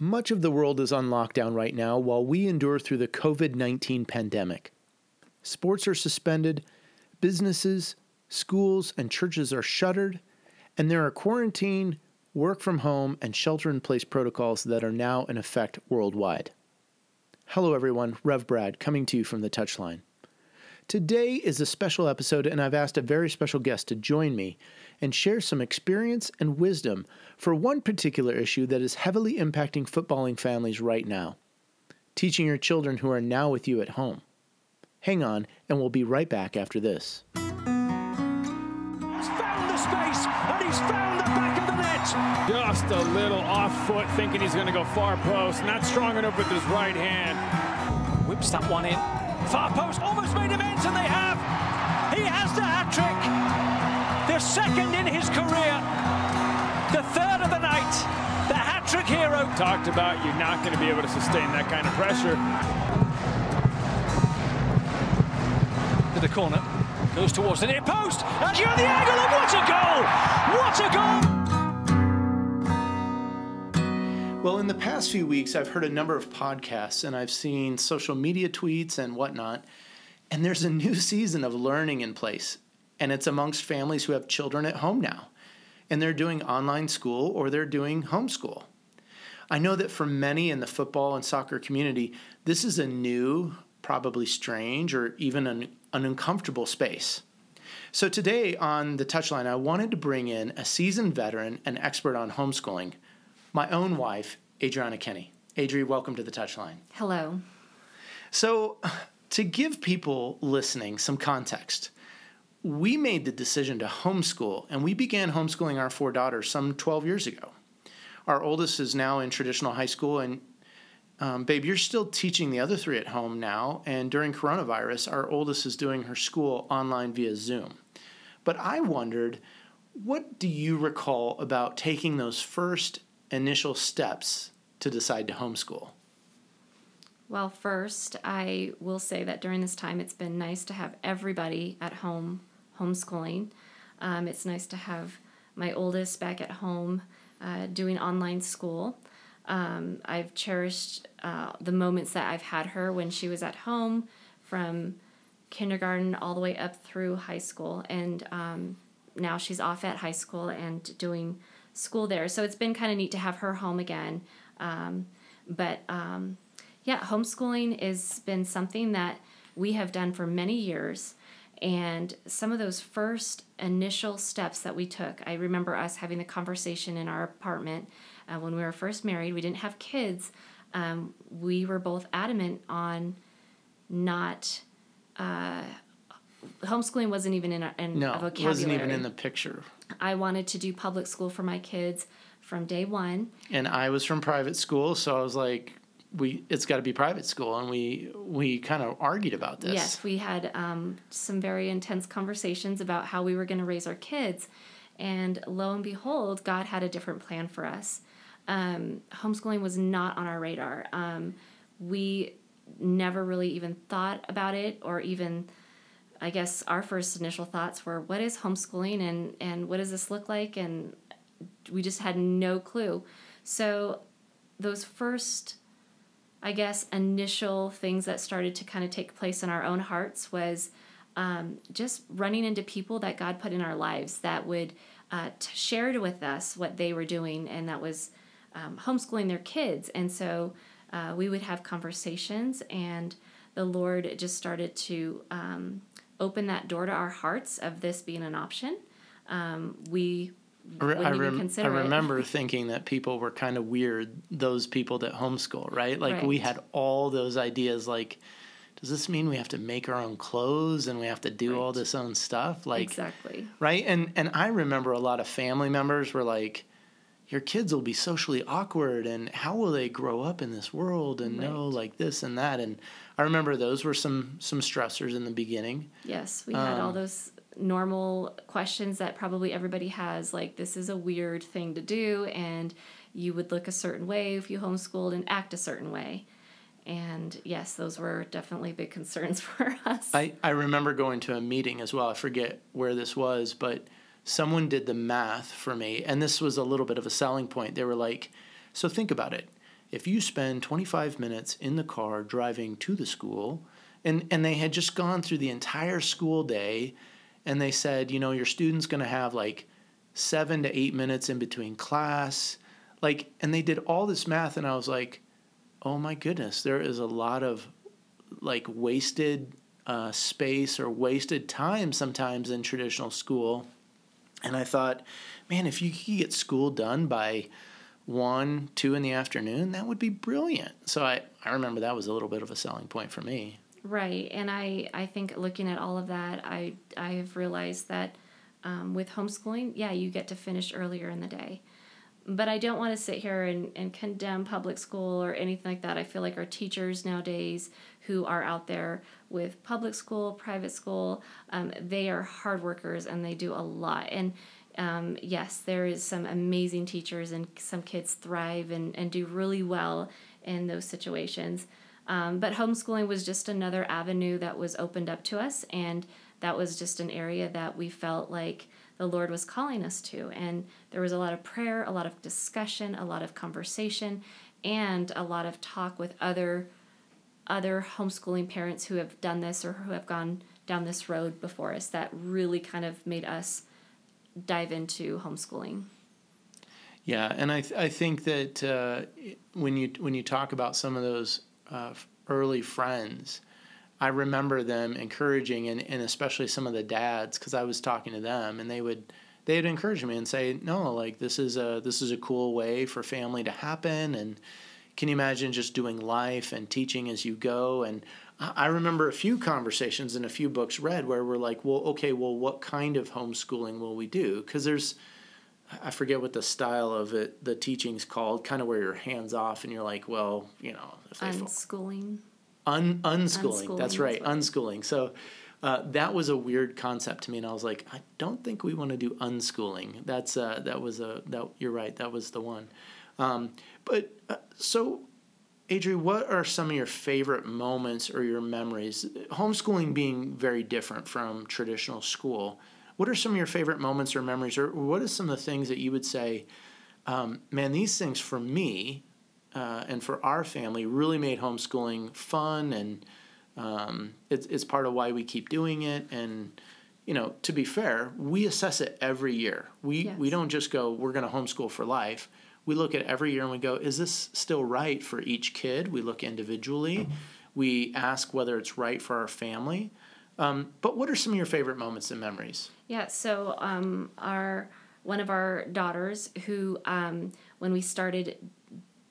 Much of the world is on lockdown right now while we endure through the COVID 19 pandemic. Sports are suspended, businesses, schools, and churches are shuttered, and there are quarantine, work from home, and shelter in place protocols that are now in effect worldwide. Hello, everyone. Rev Brad coming to you from the Touchline. Today is a special episode, and I've asked a very special guest to join me and share some experience and wisdom for one particular issue that is heavily impacting footballing families right now teaching your children who are now with you at home. Hang on, and we'll be right back after this. He's found the space and he's found the back of the net. Just a little off foot, thinking he's going to go far post. Not strong enough with his right hand. Whips that one in. Far post, almost made him ends, and they have. He has the hat trick. The second in his career. The third of the night. The hat trick hero. Talked about you're not going to be able to sustain that kind of pressure. To the corner. Goes towards the near post. And you're the angle, and what a goal! What a goal! Well, in the past few weeks, I've heard a number of podcasts and I've seen social media tweets and whatnot. And there's a new season of learning in place. And it's amongst families who have children at home now. And they're doing online school or they're doing homeschool. I know that for many in the football and soccer community, this is a new, probably strange, or even an, an uncomfortable space. So today on the Touchline, I wanted to bring in a seasoned veteran and expert on homeschooling my own wife, Adriana Kenny. Adri, welcome to the Touchline. Hello. So, to give people listening some context, we made the decision to homeschool, and we began homeschooling our four daughters some 12 years ago. Our oldest is now in traditional high school, and um, babe, you're still teaching the other three at home now. And during coronavirus, our oldest is doing her school online via Zoom. But I wondered, what do you recall about taking those first initial steps to decide to homeschool? Well, first, I will say that during this time, it's been nice to have everybody at home homeschooling. Um, it's nice to have my oldest back at home uh, doing online school. Um, I've cherished uh, the moments that I've had her when she was at home from kindergarten all the way up through high school. And um, now she's off at high school and doing school there. So it's been kind of neat to have her home again. Um, but um, yeah, homeschooling has been something that we have done for many years. And some of those first initial steps that we took, I remember us having the conversation in our apartment uh, when we were first married. We didn't have kids. Um, we were both adamant on not. Uh, homeschooling wasn't even in a, in No, a it vocabulary. wasn't even in the picture. I wanted to do public school for my kids from day one. And I was from private school, so I was like, we it's got to be private school, and we we kind of argued about this. Yes, we had um, some very intense conversations about how we were going to raise our kids. And lo and behold, God had a different plan for us. Um, homeschooling was not on our radar. Um, we never really even thought about it, or even, I guess, our first initial thoughts were, "What is homeschooling, and and what does this look like?" And we just had no clue. So, those first I guess, initial things that started to kind of take place in our own hearts was um, just running into people that God put in our lives that would uh, with us what they were doing, and that was um, homeschooling their kids. And so uh, we would have conversations, and the Lord just started to um, open that door to our hearts of this being an option. Um, we I, re- wouldn't I, even rem- I remember thinking that people were kind of weird. Those people that homeschool, right? Like we had all those ideas. Like, does this mean we have to make our own clothes and we have to do all this own stuff? Like, exactly. right? And and I remember a lot of family members were like, "Your kids will be socially awkward, and how will they grow up in this world and know like this and that?" And I remember those were some some stressors in the beginning. Yes, we had all Um, those normal questions that probably everybody has like this is a weird thing to do and you would look a certain way if you homeschooled and act a certain way. And yes, those were definitely big concerns for us. I, I remember going to a meeting as well. I forget where this was, but someone did the math for me, and this was a little bit of a selling point. They were like, So think about it. if you spend 25 minutes in the car driving to the school, and, and they had just gone through the entire school day, and they said, you know, your student's going to have like seven to eight minutes in between class. Like, and they did all this math, and I was like, oh my goodness, there is a lot of like wasted uh, space or wasted time sometimes in traditional school. And I thought, man, if you could get school done by one, two in the afternoon, that would be brilliant. So I, I remember that was a little bit of a selling point for me. Right, and I I think looking at all of that, I I have realized that um, with homeschooling, yeah, you get to finish earlier in the day. But I don't want to sit here and, and condemn public school or anything like that. I feel like our teachers nowadays who are out there with public school, private school, um, they are hard workers and they do a lot. And um, yes, there is some amazing teachers and some kids thrive and, and do really well in those situations. Um, but homeschooling was just another avenue that was opened up to us, and that was just an area that we felt like the Lord was calling us to. And there was a lot of prayer, a lot of discussion, a lot of conversation, and a lot of talk with other other homeschooling parents who have done this or who have gone down this road before us that really kind of made us dive into homeschooling. Yeah, and I th- I think that uh, when you when you talk about some of those uh, early friends, I remember them encouraging and, and especially some of the dads because I was talking to them and they would they'd encourage me and say no like this is a this is a cool way for family to happen and can you imagine just doing life and teaching as you go and I remember a few conversations and a few books read where we're like, well, okay, well, what kind of homeschooling will we do? Because there's, I forget what the style of it, the teaching's called, kind of where you're hands off and you're like, well, you know, if they unschooling. Un, unschooling. unschooling. That's right, unschooling. So uh, that was a weird concept to me, and I was like, I don't think we want to do unschooling. That's uh, that was a that you're right. That was the one. Um, but uh, so Adri, what are some of your favorite moments or your memories? Homeschooling being very different from traditional school. What are some of your favorite moments or memories, or what are some of the things that you would say, um, man, these things for me uh, and for our family really made homeschooling fun, and um, it's, it's part of why we keep doing it. And, you know, to be fair, we assess it every year. We, yes. we don't just go, we're going to homeschool for life we look at every year and we go, is this still right for each kid? We look individually. We ask whether it's right for our family. Um, but what are some of your favorite moments and memories? Yeah, so um, our one of our daughters, who um, when we started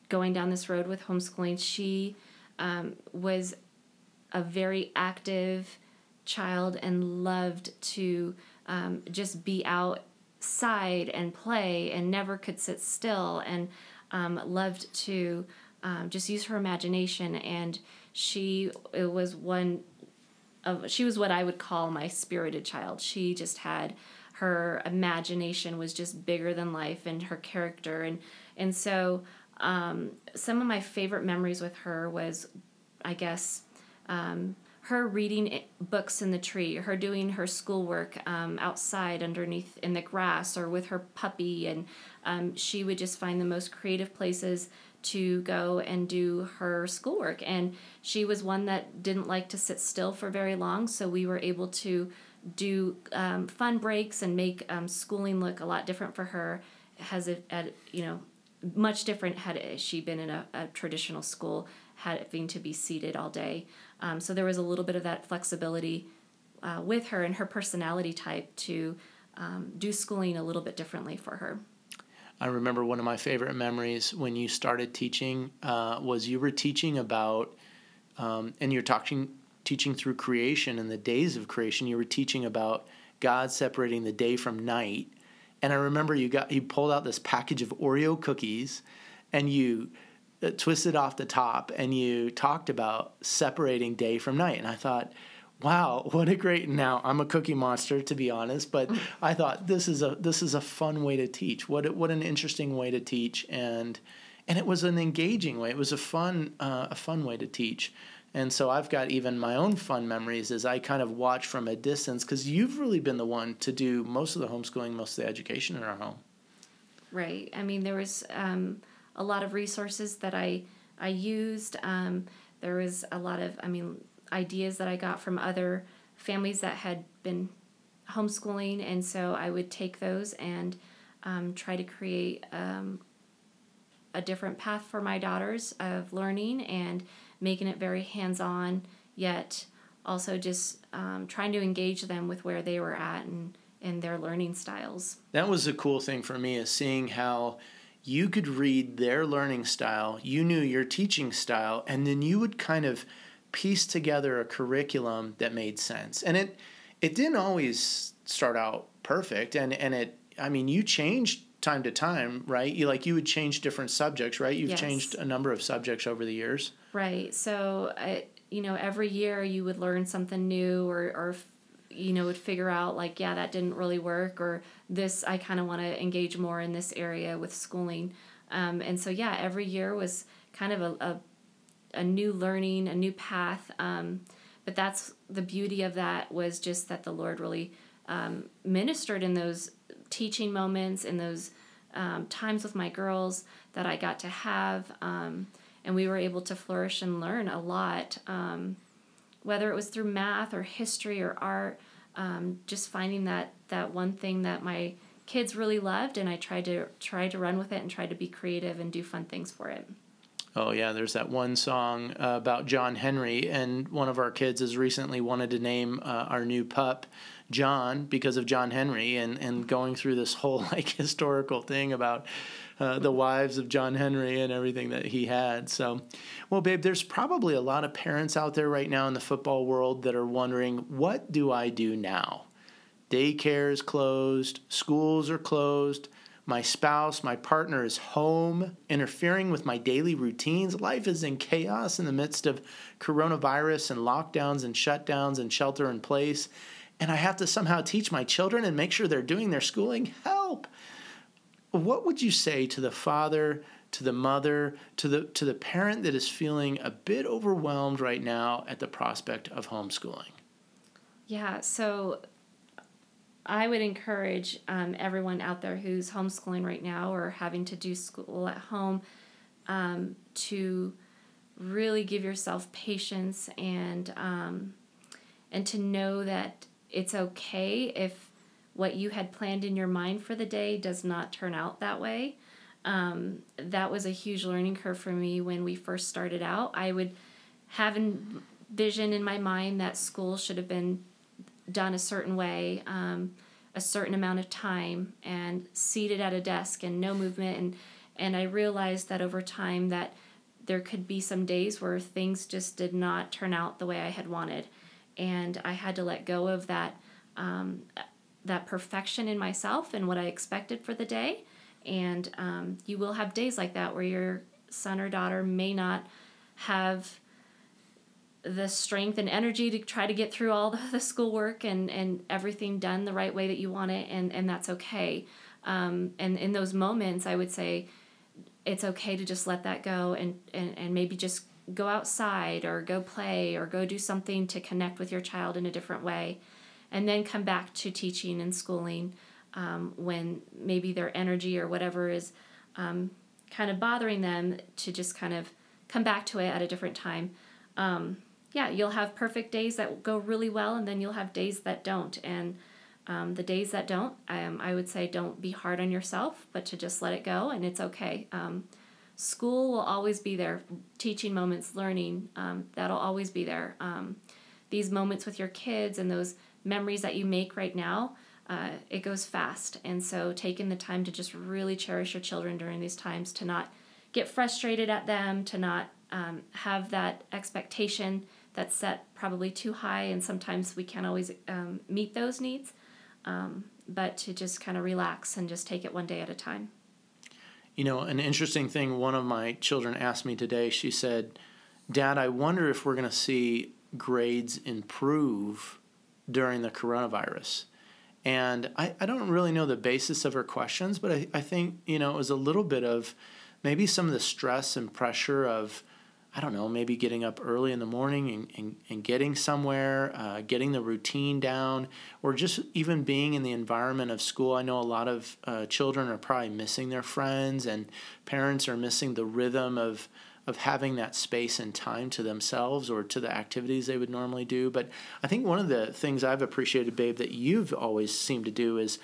going down this road with homeschooling, she um, was a very active child and loved to um, just be outside and play and never could sit still and um, loved to just use her imagination and she it was one of she was what I would call my spirited child. She just had her imagination was just bigger than life and her character and and so um, some of my favorite memories with her was I guess um, her reading books in the tree, her doing her schoolwork um, outside underneath in the grass or with her puppy, and um, she would just find the most creative places to go and do her schoolwork. And she was one that didn't like to sit still for very long, so we were able to do um, fun breaks and make um, schooling look a lot different for her. Has it, you know, much different had she been in a, a traditional school, having to be seated all day. Um, so there was a little bit of that flexibility uh, with her and her personality type to um, do schooling a little bit differently for her. I remember one of my favorite memories when you started teaching uh, was you were teaching about, um, and you're talking teaching through creation and the days of creation. You were teaching about God separating the day from night, and I remember you got you pulled out this package of Oreo cookies, and you uh, twisted off the top and you talked about separating day from night and i thought wow what a great now i'm a cookie monster to be honest but i thought this is a this is a fun way to teach. What what an interesting way to teach and and it was an engaging way. It was a fun uh, a fun way to teach. And so i've got even my own fun memories as i kind of watch from a distance because you've really been the one to do most of the homeschooling most of the education in our home. Right. I mean there was um, a lot of resources that I I used. Um, there was a lot of I mean ideas that I got from other families that had been homeschooling, and so I would take those and um, try to create um, a different path for my daughters of learning and making it very hands on, yet also just um, trying to engage them with where they were at and, and their learning styles. That was a cool thing for me is seeing how you could read their learning style, you knew your teaching style, and then you would kind of piece together a curriculum that made sense. And it it didn't always start out perfect and and it I mean you changed time to time, right? You like you would change different subjects, right? You've Yes. changed a number of subjects over the years. Right. So, I, you know, every year you would learn something new or, or you know, would figure out like, yeah, that didn't really work or this, I kind of want to engage more in this area with schooling. Um, and so, yeah, every year was kind of a, a, a new learning, a new path. Um, but that's the beauty of that was just that the Lord really um, ministered in those teaching moments, in those um, times with my girls that I got to have. Um, and we were able to flourish and learn a lot, um, whether it was through math or history or art. Um, just finding that that one thing that my kids really loved, and I tried to try to run with it and try to be creative and do fun things for it. Oh yeah, there's that one song uh, about John Henry, and one of our kids has recently wanted to name uh, our new pup John because of John Henry, and and going through this whole like historical thing about uh, the wives of John Henry and everything that he had. So, well, babe, there's probably a lot of parents out there right now in the football world that are wondering, what do I do now? Daycare is closed, schools are closed. My spouse, my partner is home, interfering with my daily routines. Life is in chaos in the midst of coronavirus and lockdowns and shutdowns and shelter in place. And I have to somehow teach my children and make sure they're doing their schooling. Help! What would you say to the father, to the mother, to the to the parent that is feeling a bit overwhelmed right now at the prospect of homeschooling? Yeah, so I would encourage um, everyone out there who's homeschooling right now or having to do school at home um, to really give yourself patience and um, and to know that it's okay if what you had planned in your mind for the day does not turn out that way. Um, that was a huge learning curve for me when we first started out. I would have a vision in my mind that school should have been done a certain way, um, a certain amount of time, and seated at a desk and no movement. And and I realized that over time that there could be some days where things just did not turn out the way I had wanted, and I had to let go of that um, that perfection in myself and what I expected for the day. And um, you will have days like that where your son or daughter may not have the strength and energy to try to get through all the, the schoolwork and, and everything done the right way that you want it, and, and that's okay. Um, and in those moments, I would say it's okay to just let that go and, and, and maybe just go outside or go play or go do something to connect with your child in a different way. And then come back to teaching and schooling um, when maybe their energy or whatever is um, kind of bothering them to just kind of come back to it at a different time. Um, yeah, you'll have perfect days that go really well, and then you'll have days that don't. And um, the days that don't, um, I would say don't be hard on yourself, but to just let it go, and it's okay. Um, school will always be there, teaching moments, learning, um, that'll always be there. Um, these moments with your kids and those memories that you make right now, uh, it goes fast. And so, taking the time to just really cherish your children during these times, to not get frustrated at them, to not um, have that expectation that's set probably too high, and sometimes we can't always um, meet those needs. Um, but to just kind of relax and just take it one day at a time. You know, an interesting thing one of my children asked me today, she said, Dad, I wonder if we're going to see grades improve during the coronavirus. And I, I don't really know the basis of her questions, but I, I think, you know, it was a little bit of maybe some of the stress and pressure of I don't know, maybe getting up early in the morning and, and, and getting somewhere, uh, getting the routine down, or just even being in the environment of school. I know a lot of uh, children are probably missing their friends, and parents are missing the rhythm of, of having that space and time to themselves or to the activities they would normally do. But I think one of the things I've appreciated, Babe, that you've always seemed to do is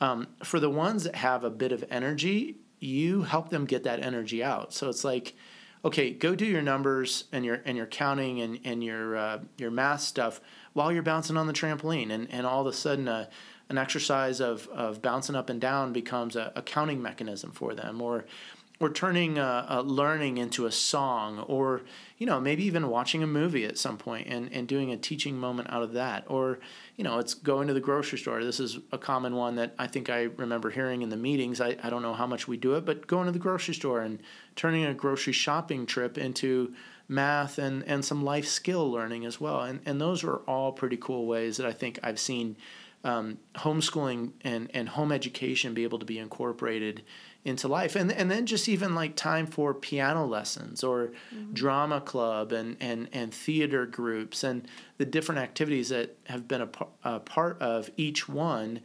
um, for the ones that have a bit of energy, you help them get that energy out. So it's like, okay, go do your numbers and your and your counting and and your uh, your math stuff while you're bouncing on the trampoline, and and all of a sudden. Uh, an exercise of, of bouncing up and down becomes a, a counting mechanism for them, or or turning a, a, learning into a song or you know maybe even watching a movie at some point and, and doing a teaching moment out of that or you know it's going to the grocery store. This is a common one that i think i remember hearing in the meetings. I, I don't know how much we do it but going to the grocery store and turning a grocery shopping trip into math and, and some life skill learning as well. And, and those are all pretty cool ways that i think i've seen um, homeschooling and, and home education be able to be incorporated into life. And and then just even like time for piano lessons or mm-hmm. drama club and and and theater groups and the different activities that have been a, a part of each one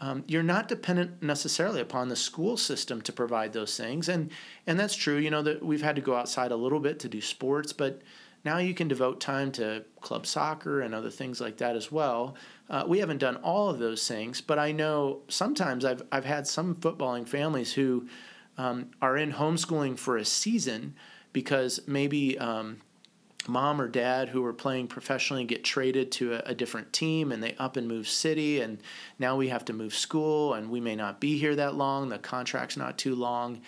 um, you're not dependent necessarily upon the school system to provide those things. And and that's true. You know that we've had to go outside a little bit to do sports but now you can devote time to club soccer and other things like that as well. Uh, we haven't done all of those things, but I know sometimes I've, I've had some footballing families who um, are in homeschooling for a season because maybe um, mom or dad who are playing professionally get traded to a, a, different team and they up and move city and now we have to move school and we may not be here that long. The contract's not too long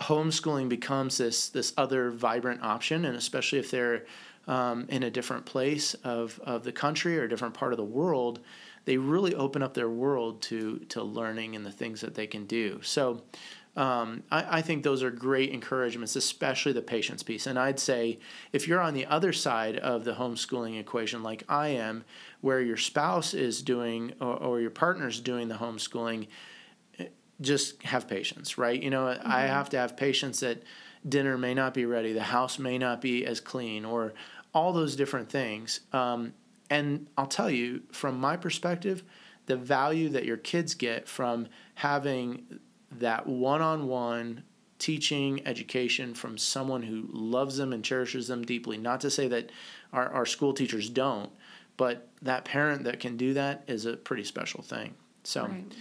homeschooling becomes this this other vibrant option and especially if they're um, in a different place of, of the country or a different part of the world, they really open up their world to, to learning and the things that they can do. So um, I, I, think those are great encouragements, especially the patience piece. And I'd say if you're on the other side of the homeschooling equation, like I am, where your spouse is doing or, or your partner's doing the homeschooling, just have patience, right? You know, mm-hmm. I have to have patience that dinner may not be ready, the house may not be as clean, or all those different things. Um, and I'll tell you, from my perspective, the value that your kids get from having that one on one teaching education from someone who loves them and cherishes them deeply. Not to say that our, our school teachers don't, but that parent that can do that is a pretty special thing. So. Right.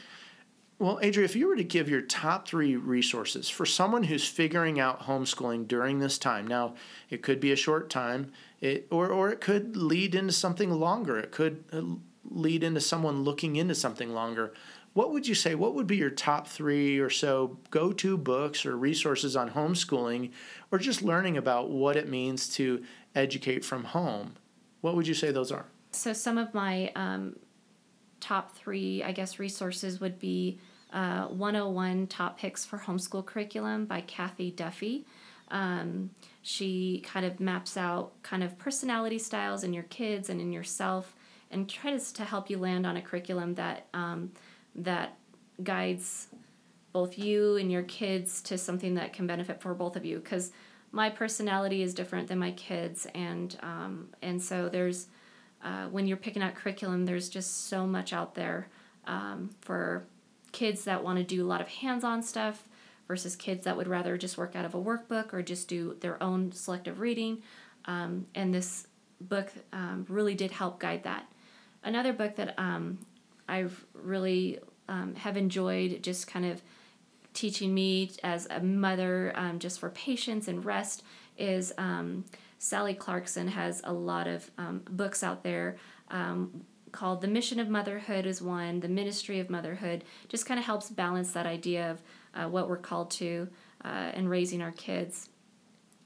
Well, Adria, if you were to give your top three resources for someone who's figuring out homeschooling during this time, now it could be a short time, it, or, or it could lead into something longer. It could uh, lead into someone looking into something longer. What would you say? What would be your top three or so go to books or resources on homeschooling or just learning about what it means to educate from home? What would you say those are? So, some of my um, top three, I guess, resources would be uh, 101 Top Picks for Homeschool Curriculum by Cathy Duffy. Um, she kind of maps out kind of personality styles in your kids and in yourself and tries to help you land on a curriculum that um, that guides both you and your kids to something that can benefit for both of you because my personality is different than my kids and um, and so there's uh, when you're picking out curriculum, there's just so much out there um, for kids that want to do a lot of hands on stuff versus kids that would rather just work out of a workbook or just do their own selective reading. Um, and this book um, really did help guide that. Another book that um, I've really um, have enjoyed just kind of teaching me as a mother um, just for patience and rest is Sally Clarkson has a lot of um, books out there um, called The Mission of Motherhood is one, The Ministry of Motherhood, just kind of helps balance that idea of uh, what we're called to uh, in raising our kids.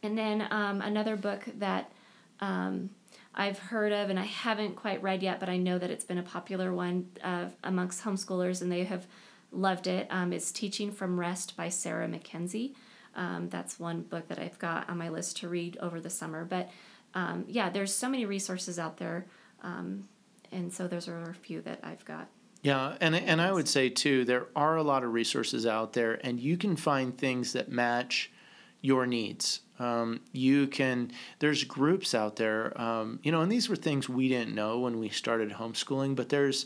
And then um, another book that um, I've heard of and I haven't quite read yet, but I know that it's been a popular one uh, amongst homeschoolers and they have loved it. Um, it's Teaching from Rest by Sarah Mackenzie. Um, that's one book that I've got on my list to read over the summer. But um, yeah, there's so many resources out there, um, and so those are a few that I've got. Yeah, and and I would say too, there are a lot of resources out there, and you can find things that match your needs. Um, you can, there's groups out there, um, you know, and these were things we didn't know when we started homeschooling, but there's,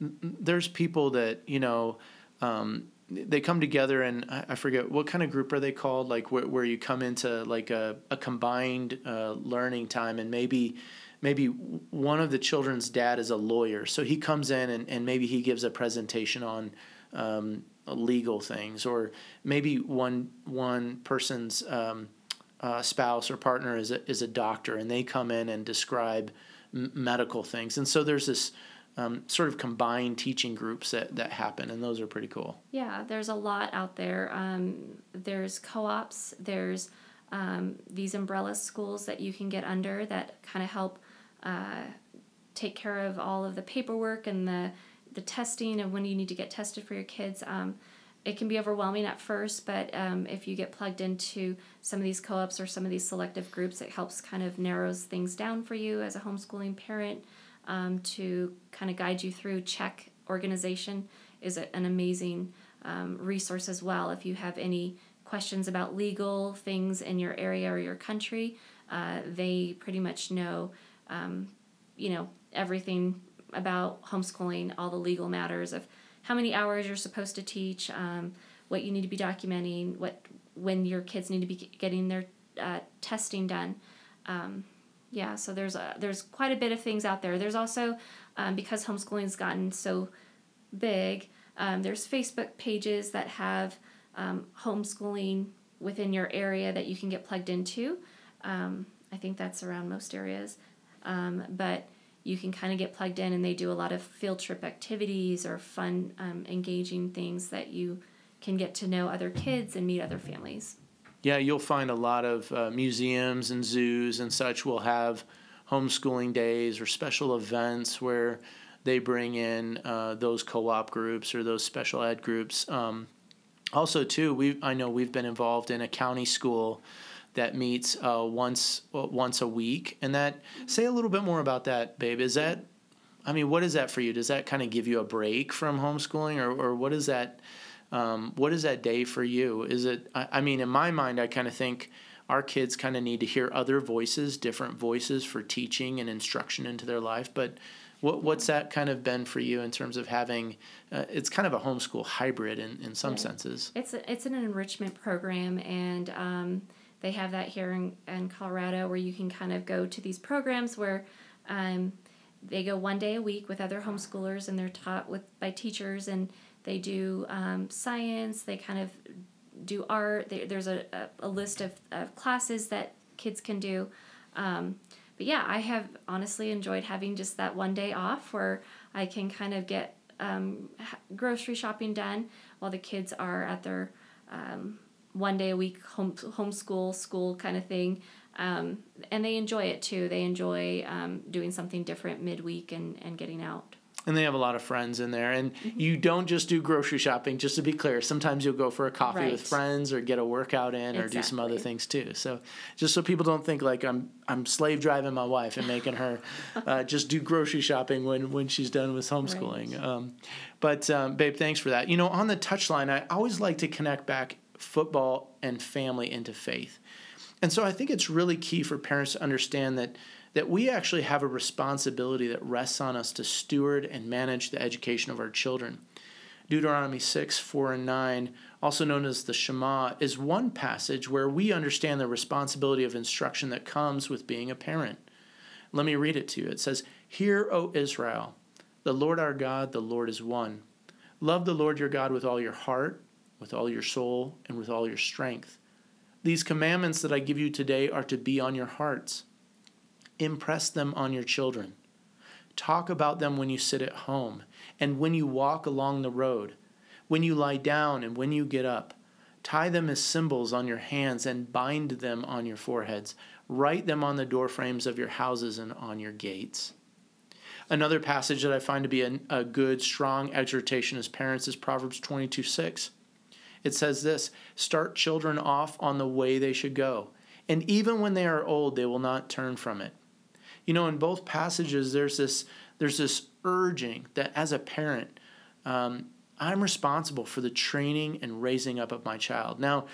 there's people that, you know, um, they come together and I forget what kind of group are they called, like where, where you come into like a, a combined uh, learning time and maybe, maybe one of the children's dad is a lawyer. So he comes in and, and maybe he gives a presentation on, um, legal things, or maybe one one person's um, uh, spouse or partner is a, is a doctor, and they come in and describe m- medical things, and so there's this. Um, sort of combined teaching groups that, that happen, and those are pretty cool. Yeah, there's a lot out there. Um, there's co ops, there's um, these umbrella schools that you can get under that kind of help uh, take care of all of the paperwork and the the testing and when you need to get tested for your kids. Um, it can be overwhelming at first, but um, if you get plugged into some of these co-ops or some of these selective groups, it helps kind of narrows things down for you as a homeschooling parent um, to kind of guide you through. CHEC organization is a, an amazing um, resource as well. If you have any questions about legal things in your area or your country, uh, they pretty much know, um, you know, everything about homeschooling, all the legal matters of how many hours you're supposed to teach, um, what you need to be documenting, what when your kids need to be getting their uh, testing done. Um, yeah, so there's a, there's quite a bit of things out there. There's also um, because homeschooling's gotten so big. Um, there's Facebook pages that have um, homeschooling within your area that you can get plugged into. Um, I think that's around most areas, but you can kind of get plugged in and they do a lot of field trip activities or fun um, engaging things that you can get to know other kids and meet other families yeah you'll find a lot of uh, museums and zoos and such will have homeschooling days or special events where they bring in uh, those co-op groups or those special ed groups um, also too we i know we've been involved in a county school that meets uh, once uh, once a week. And that say a little bit more about that, babe. Is that I mean, what is that for you? Does that kind of give you a break from homeschooling, or or what is that? Um, what is that day for you? Is it? I, I mean, in my mind, I kind of think our kids kind of need to hear other voices, different voices for teaching and instruction into their life. But what what's that kind of been for you in terms of having? Uh, it's kind of a homeschool hybrid in in some right. senses. It's a, it's an enrichment program, and um, they have that here in, in Colorado where you can kind of go to these programs where um, they go one day a week with other homeschoolers and they're taught with by teachers and they do um, science they kind of do art they, there's a, a, a, list of, of classes that kids can do um, but yeah i have honestly enjoyed having just that one day off where i can kind of get um, grocery shopping done while the kids are at their um, one day a week home homeschool school kind of thing. Um, and they enjoy it too. They enjoy um, doing something different midweek and, and getting out. And they have a lot of friends in there. And mm-hmm. you don't just do grocery shopping, just to be clear. Sometimes you'll go for a coffee right. with friends or get a workout in or do some other things too. So just so people don't think like I'm I'm slave driving my wife and making her uh, just do grocery shopping when, when she's done with homeschooling. Right. Um, but um, babe, thanks for that. You know, on the touchline, I always like to connect back football and family into faith. And so I think it's really key for parents to understand that that we actually have a responsibility that rests on us to steward and manage the education of our children. Deuteronomy 6, 4, and 9, also known as the Shema, is one passage where we understand the responsibility of instruction that comes with being a parent. Let me read it to you. It says, Hear, O Israel, the Lord our God, the Lord is one. Love the Lord your God with all your heart with all your soul, and with all your strength. These commandments that I give you today are to be on your hearts. Impress them on your children. Talk about them when you sit at home and when you walk along the road, when you lie down and when you get up. Tie them as symbols on your hands and bind them on your foreheads. Write them on the doorframes of your houses and on your gates. Another passage that I find to be a, a good, strong exhortation as parents is Proverbs 22 6. It says this start children off on the way they should go, and even when they are old, they will not turn from it. You know, in both passages, there's this there's this urging that as a parent, um, I'm responsible for the training and raising up of my child. Now,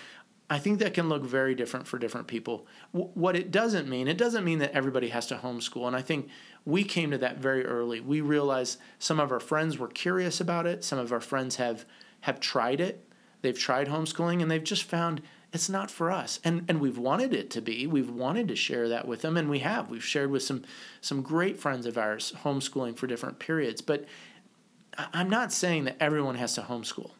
I think that can look very different for different people. W- what it doesn't mean, it doesn't mean that everybody has to homeschool. And I think we came to that very early. We realized some of our friends were curious about it. Some of our friends have have tried it. They've tried homeschooling and they've just found it's not for us. And and we've wanted it to be. We've wanted to share that with them and we have. We've shared with some some great friends of ours homeschooling for different periods. But I'm not saying that everyone has to homeschool.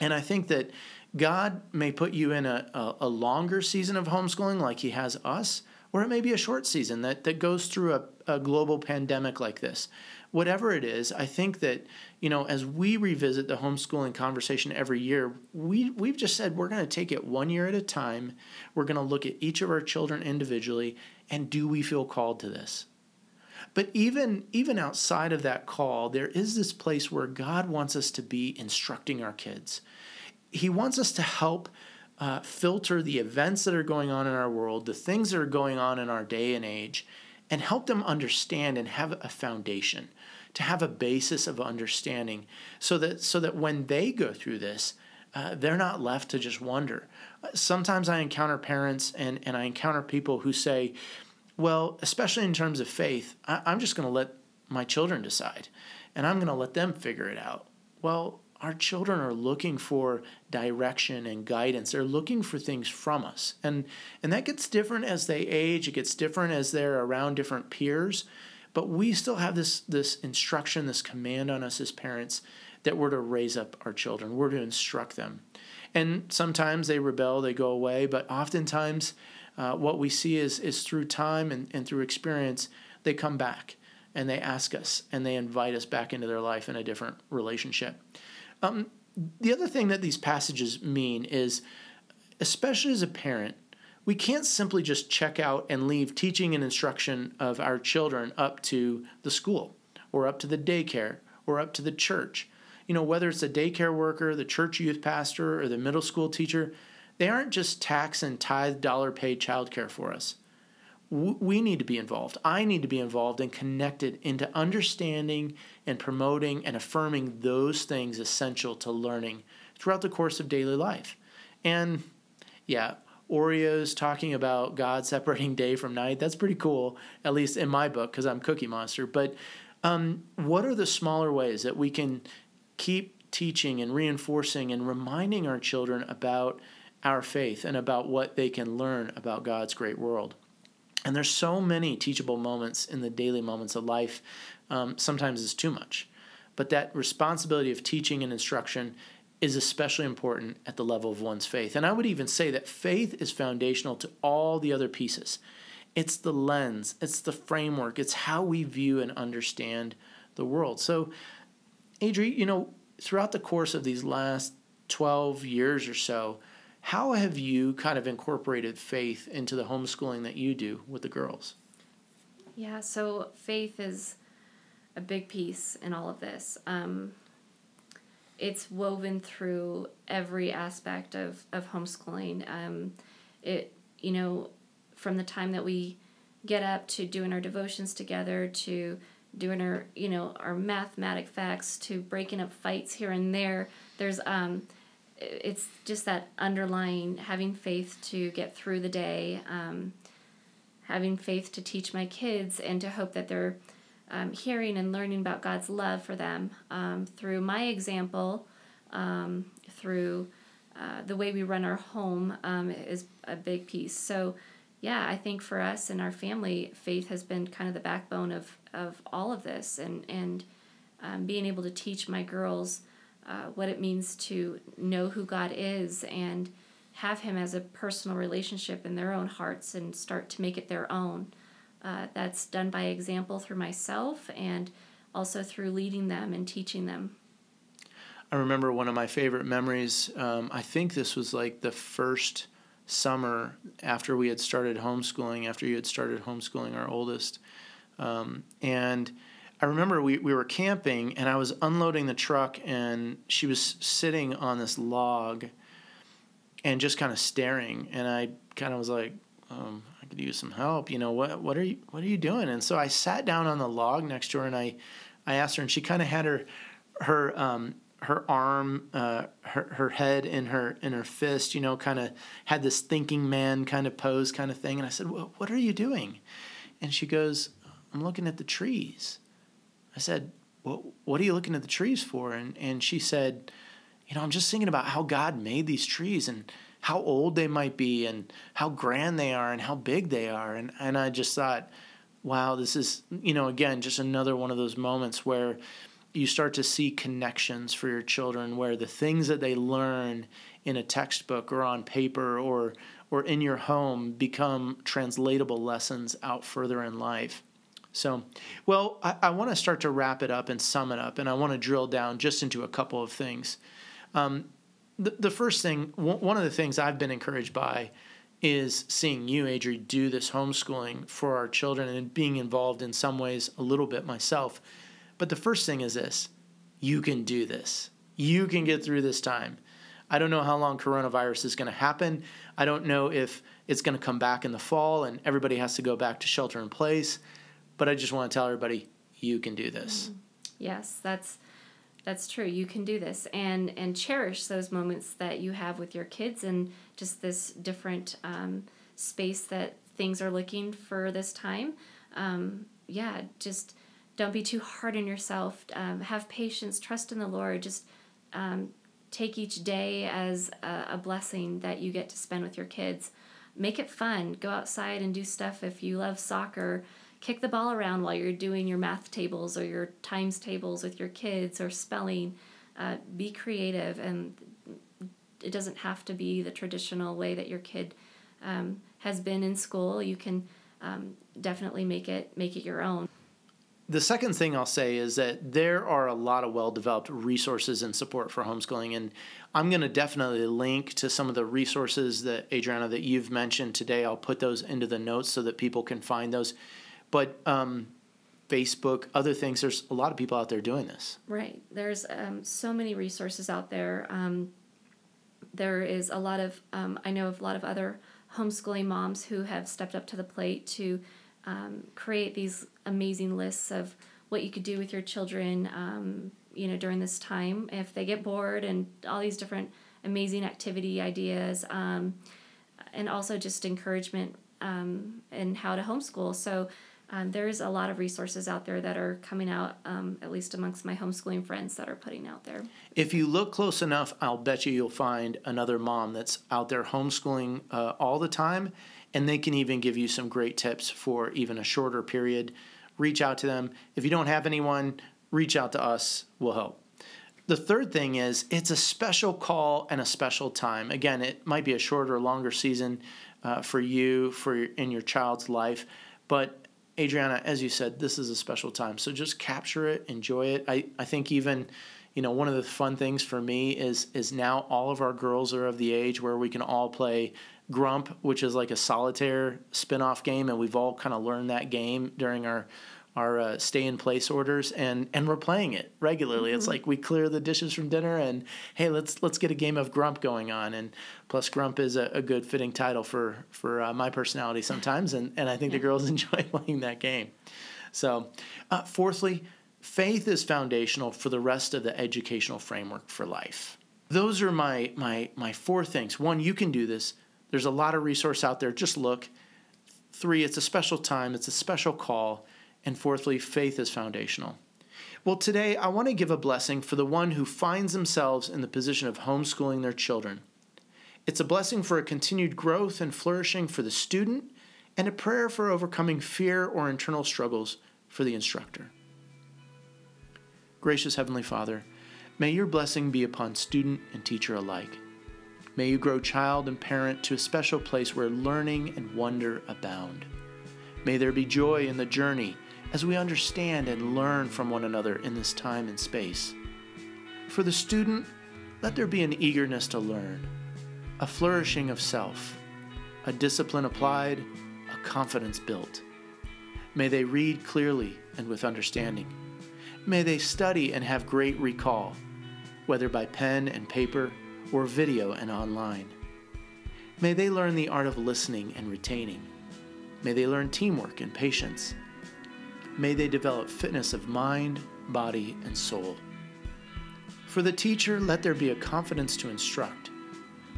And I think that God may put you in a, a, a, longer season of homeschooling like He has us, or it may be a short season that, that goes through a, a global pandemic like this. Whatever it is, I think that, you know, as we revisit the homeschooling conversation every year, we, we've just said we're going to take it one year at a time. We're going to look at each of our children individually, and do we feel called to this? But even even outside of that call, there is this place where God wants us to be instructing our kids. He wants us to help uh, filter the events that are going on in our world, the things that are going on in our day and age, and help them understand and have a foundation, to have a basis of understanding, so that so that when they go through this, uh, they're not left to just wonder. Sometimes I encounter parents and, and I encounter people who say, well, especially in terms of faith, I, I'm just going to let my children decide and I'm going to let them figure it out. Well, our children are looking for direction and guidance. They're looking for things from us. And and that gets different as they age, it gets different as they're around different peers, but we still have this this instruction, this command on us as parents that we're to raise up our children. We're to instruct them. And sometimes they rebel, they go away, but oftentimes uh, what we see is, is through time and, and through experience, they come back and they ask us and they invite us back into their life in a different relationship. Um, the other thing that these passages mean is, especially as a parent, we can't simply just check out and leave teaching and instruction of our children up to the school or up to the daycare or up to the church. You know, whether it's the daycare worker, the church youth pastor, or the middle school teacher, they aren't just tax and tithe dollar paid childcare for us. We need to be involved. I need to be involved and connected into understanding and promoting and affirming those things essential to learning throughout the course of daily life. And yeah, Oreos talking about God separating day from night, that's pretty cool, at least in my book, because I'm Cookie Monster. But um, what are the smaller ways that we can keep teaching and reinforcing and reminding our children about our faith and about what they can learn about God's great world. And there's so many teachable moments in the daily moments of life. Um, sometimes it's too much. But that responsibility of teaching and instruction is especially important at the level of one's faith. And I would even say that faith is foundational to all the other pieces. It's the lens, it's the framework, it's how we view and understand the world. So, Adri, you know, throughout the course of these last 12 years or so, how have you kind of incorporated faith into the homeschooling that you do with the girls? Yeah, so faith is a big piece in all of this. Um, it's woven through every aspect of, of homeschooling. Um, it, you know, from the time that we get up to doing our devotions together to doing our, you know, our mathematic facts to breaking up fights here and there. There's um, it's just that underlying having faith to get through the day, um, having faith to teach my kids, and to hope that they're um, hearing and learning about God's love for them um, through my example, um, through uh, the way we run our home um, is a big piece. So, yeah, I think for us and our family, faith has been kind of the backbone of, of all of this, and and um, being able to teach my girls uh, what it means to know who God is and have Him as a personal relationship in their own hearts and start to make it their own. Uh, that's done by example through myself and also through leading them and teaching them. I remember one of my favorite memories. Um, I think this was like the first summer after we had started homeschooling, after you had started homeschooling our oldest. Um, and I remember we, we were camping and I was unloading the truck and she was sitting on this log and just kind of staring and I kind of was like um, I could use some help you know what what are you what are you doing and so I sat down on the log next to her and I I asked her and she kind of had her her um, her arm, uh, her her head in her in her fist, you know, kind of had this thinking man kind of pose, kind of thing. And I said, well, "What are you doing?" And she goes, "I'm looking at the trees." I said, "What What are you looking at the trees for?" And and she said, "You know, I'm just thinking about how God made these trees and." How old they might be, and how grand they are, and how big they are, and and I just thought, wow, this is, you know, again, just another one of those moments where you start to see connections for your children where the things that they learn in a textbook or on paper or or in your home become translatable lessons out further in life. So, well, I, I want to start to wrap it up and sum it up, and I want to drill down just into a couple of things. Um, the, the first thing, one of the things I've been encouraged by is seeing you, Adri, do this homeschooling for our children and being involved in some ways a little bit myself. But the first thing is this you can do this, you can get through this time. I don't know how long coronavirus is going to happen. I don't know if it's going to come back in the fall and everybody has to go back to shelter in place. But I just want to tell everybody you can do this. Mm-hmm. Yes, that's that's true. You can do this and and cherish those moments that you have with your kids and just this different um, space that things are looking for this time. Um, yeah, just don't be too hard on yourself. Um, have patience. Trust in the Lord. Just um, take each day as a, a blessing that you get to spend with your kids. Make it fun. Go outside and do stuff. If you love soccer, kick the ball around while you're doing your math tables or your times tables with your kids or spelling. Uh, be creative, and it doesn't have to be the traditional way that your kid um, has been in school. You can um, definitely make it make it your own. The second thing I'll say is that there are a lot of well developed resources and support for homeschooling. And I'm going to definitely link to some of the resources that, Adriana, that you've mentioned today. I'll put those into the notes so that people can find those. But um, Facebook, other things, there's a lot of people out there doing this. Right. There's um, so many resources out there. Um, there is a lot of, um, I know of a lot of other homeschooling moms who have stepped up to the plate to um, create these amazing lists of what you could do with your children, um, you know, during this time if they get bored and all these different amazing activity ideas, and also just encouragement and how to homeschool. So um, there's a lot of resources out there that are coming out, um, at least amongst my homeschooling friends that are putting out there. If you look close enough, I'll bet you you'll find another mom that's out there homeschooling uh, all the time, and they can even give you some great tips for even a shorter period. Reach out to them. If you don't have anyone, reach out to us, we'll help. The third thing is it's a special call and a special time. Again, it might be a shorter or longer season uh, for you, for in your child's life, but Adriana, as you said, this is a special time. So just capture it, enjoy it. I, I think even, you know, one of the fun things for me is is now all of our girls are of the age where we can all play Grump, which is like a solitaire spin-off game, and we've all kind of learned that game during our our uh, stay in place orders and and we're playing it regularly. Mm-hmm. It's like we clear the dishes from dinner and hey, let's let's get a game of Grump going on. And plus, Grump is a, a good fitting title for for uh, my personality sometimes, and and I think yeah. the girls enjoy playing that game. So, uh, fourthly, faith is foundational for the rest of the educational framework for life. Those are my my my four things. One, you can do this. There's a lot of resource out there. Just look. Three, it's a special time. It's a special call and fourthly, faith is foundational. Well, today I want to give a blessing for the one who finds themselves in the position of homeschooling their children. It's a blessing for a continued growth and flourishing for the student, and a prayer for overcoming fear or internal struggles for the instructor. Gracious Heavenly Father, may your blessing be upon student and teacher alike. May you grow child and parent to a special place where learning and wonder abound. May there be joy in the journey as we understand and learn from one another in this time and space. For the student, let there be an eagerness to learn, a flourishing of self, a discipline applied, a confidence built. May they read clearly and with understanding. May they study and have great recall, whether by pen and paper or video and online. May they learn the art of listening and retaining. May they learn teamwork and patience May they develop fitness of mind, body, and soul. For the teacher, let there be a confidence to instruct,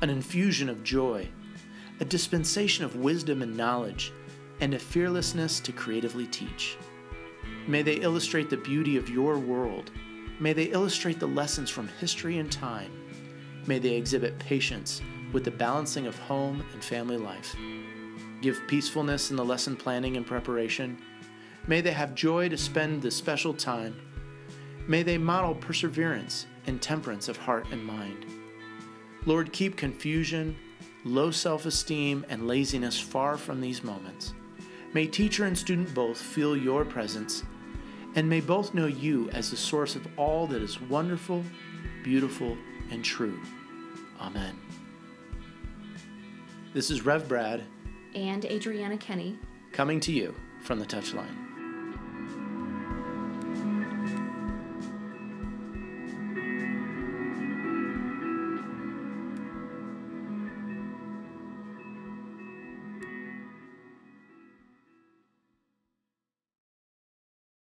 an infusion of joy, a dispensation of wisdom and knowledge, and a fearlessness to creatively teach. May they illustrate the beauty of your world. May they illustrate the lessons from history and time. May they exhibit patience with the balancing of home and family life. Give peacefulness in the lesson planning and preparation. May they have joy to spend this special time. May they model perseverance and temperance of heart and mind. Lord, keep confusion, low self esteem, and laziness far from these moments. May teacher and student both feel your presence, and may both know you as the source of all that is wonderful, beautiful, and true. Amen. This is Rev Brad And Adriana Kenny. coming to you from the touchline.